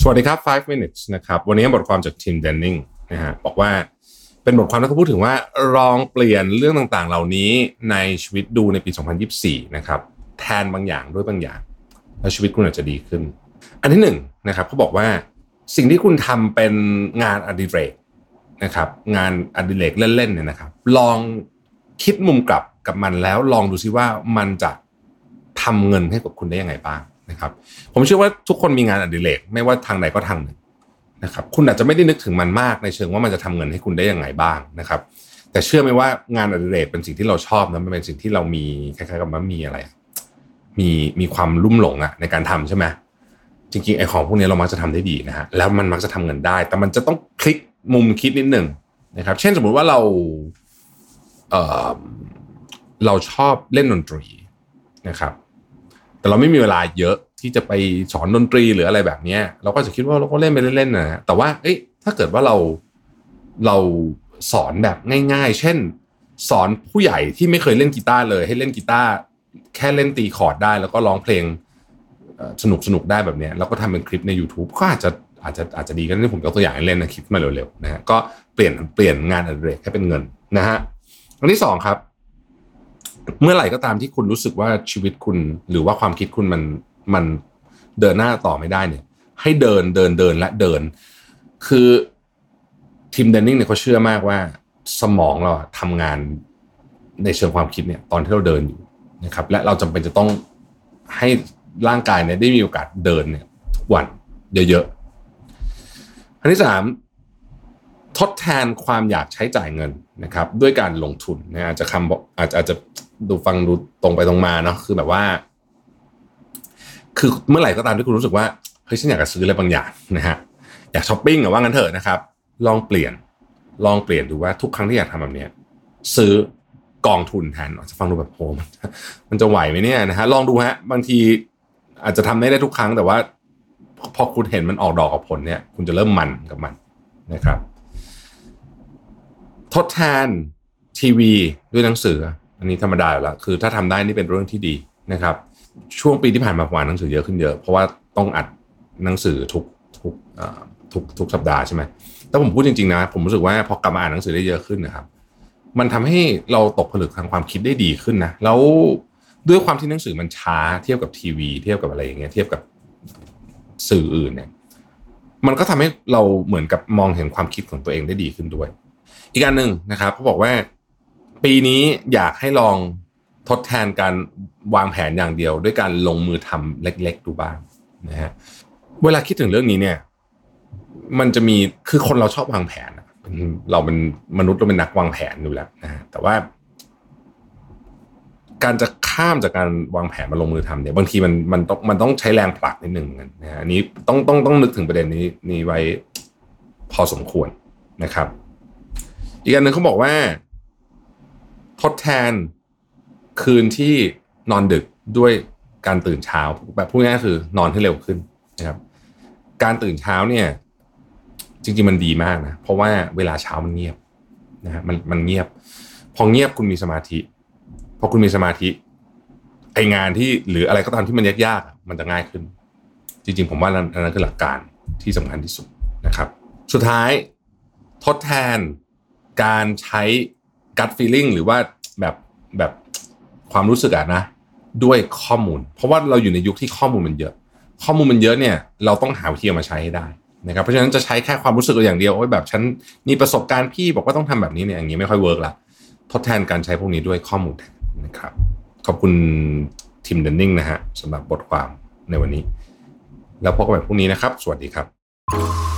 สวัสดีครับ 5 minutes นะครับ วันนี้บทความจากทีมเดนนิงนะฮะบอกว่าเป็นบทความที่เขาพูดถึงว่าลองเปลี่ยนเรื่องต่างๆ เหล่านี้ในชีวิตดูในปี 2024 นะครับแทนบางอย่างด้วยบางอย่าง แล้วชีวิตคุณอาจจะดีขึ้น อันที่หนึ่งนะครับเขาบอกว่าสิ่งที่คุณทำเป็นงานอดิเรกนะครับงานอดิเรกเล่นๆเนี่ยนะครับ ลองคิดมุมกลับกับมันแล้วลองดูซิว่ามันจะทำเงินให้กับคุณได้ยังไงบ้าง นะครับ ผมเชื่อว่าทุกคนมีงานอดิเรกไม่ว่าทางไหนก็ทางหนึ่งนะครับ คุณอาจจะไม่ได้นึกถึงมันมากในเชิงว่ามันจะทำเงินให้คุณได้ยังไงบ้างนะครับ แต่เชื่อไหมว่างานอดิเรกเป็นสิ่งที่เราชอบนะมันเป็นสิ่งที่เรามีคล้ายๆกับมันมีอะไร มีมีความลุ่มหลงอะในการทำใช่ไหมจริงๆไอ้ของพวกนี้เรามักจะทำได้ดีนะฮะแล้วมันมักจะทำเงินได้ แต่มันจะต้องคลิกมุมคิดนิดหนึ่งนะครับ เช่นสมมุติว่าเราเออเราชอบเล่นดนตรีนะครับ แต่เราไม่มีเวลาเยอะที่จะไปสอนดนตรีหรืออะไรแบบเนี้ยเราก็จะคิดว่าเราก็เล่นไปเล่นๆนะแต่ว่าเอ้ยถ้าเกิดว่าเราเราสอนแบบง่าย ๆ เช่น สอนผู้ใหญ่ที่ไม่เคยเล่นกีตาร์เลย ให้เล่นกีตาร์แค่เล่นตีคอร์ดได้ แล้วก็ร้องเพลงสนุกสนุกๆได้แบบเนี้ยแล้วก็ทำเป็นคลิปใน YouTube ก็อาจจะอาจจะอาจจะดีก็ได้ผมยกตัวอย่างให้เห็นนะคิดมาเร็วๆนะฮะก็เปลี่ยนเปลี่ยนงานอดิเรกให้เป็นเงินนะฮะอันที่สองครับ เมื่อไหร่ก็ตามที่คุณรู้สึกว่าชีวิตคุณ หรือว่าความคิดคุณมันมันเดินหน้าต่อไม่ได้เนี่ย ให้เดินเดินเดินและเดิน คือทีมเดนนิงเนี่ยเขาเชื่อมากว่าสมองเราทำงานในเชิงความคิดเนี่ยตอนที่เราเดินอยู่นะครับ และเราจำเป็นจะต้องให้ร่างกายเนี่ยได้มีโอกาสเดินเนี่ยทุกวันเยอะๆอันที่สาม ทดแทนความอยากใช้จ่ายเงินนะครับด้วยการลงทุนนะอาจจะคำบอกอาจจะอาจจะดูฟังดูตรงไปตรงมาเนาะคือแบบว่า คือเมื่อไหร่ก็ตามที่คุณรู้สึกว่าเฮ้ยฉันอยากจะซื้ออะไรบางอย่างนะฮะอยากช้อปปิ้งหรือว่างั้นเถอะนะครับ ลองเปลี่ยนลองเปลี่ยนดูว่าทุกครั้งที่อยากทำแบบเนี้ยซื้อกองทุนแทนอาจจะฟังดูแบบโหมันมันจะไหวไหมเนี่ยนะฮะลองดูฮะบางทีอาจจะทำได้ได้ทุกครั้งแต่ว่า พอคุณเห็นมันออกดอกออกผลเนี่ย คุณจะเริ่มมันกับมันนะครับ ดแทนทีวีด้วยหนังสือ อันนี้ธรรมดาอยู่แล้วคือถ้าทำได้นี่เป็นเรื่องที่ดีนะครับ ช่วงปีที่ผ่านมาผมอ่านหนังสือเยอะขึ้นเยอะ เพราะว่าต้องอัดหนังสือทุกทุกทุกทุกสัปดาห์ใช่ไหมแต่ผมพูดจริงๆนะผมรู้สึกว่าพอกลับมาอ่านหนังสือได้เยอะขึ้นนะครับ มันทำให้เราตกผลึกทางความคิดได้ดีขึ้นนะแล้วด้วยความที่หนังสือมันช้าเทียบกับทีวี เทียบกับอะไรอย่างเงี้ยเทียบกับสื่ออื่นเนี่ยมันก็ทำให้เราเหมือนกับมองเห็นความคิดของตัวเองได้ดีขึ้นด้วย อีกอันหนึ่งนะครับเขาบอกว่าปีนี้อยากให้ลองทดแทนการวางแผนอย่างเดียว ด้วยการลงมือทำเล็ก ๆ ดูบ้างนะฮะเวลาคิดถึงเรื่องนี้เนี่ย มันจะมีคือคนเราชอบวางแผนเราเป็นมนุษย์เราเป็นนักวางแผนอยู่แล้วนะฮะแต่ว่า การจะข้ามจากการวางแผนมาลงมือทำเนี่ยบางทีมันมันต้องมันต้องใช้แรงผลักนิดหนึ่งนะฮะอันนี้ต้องต้องต้องนึกถึงประเด็นนี้นี้ไว้พอสมควรนะครับ อีกอันหนึ่งเขาบอกว่า ทดแทนคืนที่นอนดึกด้วยการตื่นเช้าแบบพูดง่ายคือนอนให้เร็วขึ้นนะครับ การตื่นเช้าเนี่ย จริง ๆ มันดีมากนะ เพราะว่าเวลาเช้ามันเงียบนะฮะมันมันเงียบ พอเงียบคุณมีสมาธิ พอคุณมีสมาธิไองานที่หรืออะไรก็ตามที่มันยากๆมันจะง่ายขึ้น จริง ๆ ผมว่านั่นนั่นคือหลักการที่สำคัญที่สุดนะครับ สุดท้ายทดแทน การใช้ gut feeling หรือว่าแบบแบบความรู้สึกอะนะ ด้วยข้อมูล เพราะว่าเราอยู่ในยุคที่ข้อมูลมันเยอะ ข้อมูลมันเยอะเนี่ย เราต้องหาวิธีมาใช้ให้ได้นะครับเพราะฉะนั้นจะใช้แค่ความรู้สึกอย่างเดียวโอ้ยแบบฉันมีประสบการณ์พี่บอกว่าต้องทำแบบนี้เนี่ยอย่างนี้ไม่ค่อยเวิร์กละทดแทนการใช้พวกนี้ด้วยข้อมูลนะครับ ขอบคุณทีมเดนนิงนะฮะสำหรับบทความในวันนี้ แล้วพบกันใหม่พรุ่งนี้นะครับ สวัสดีครับ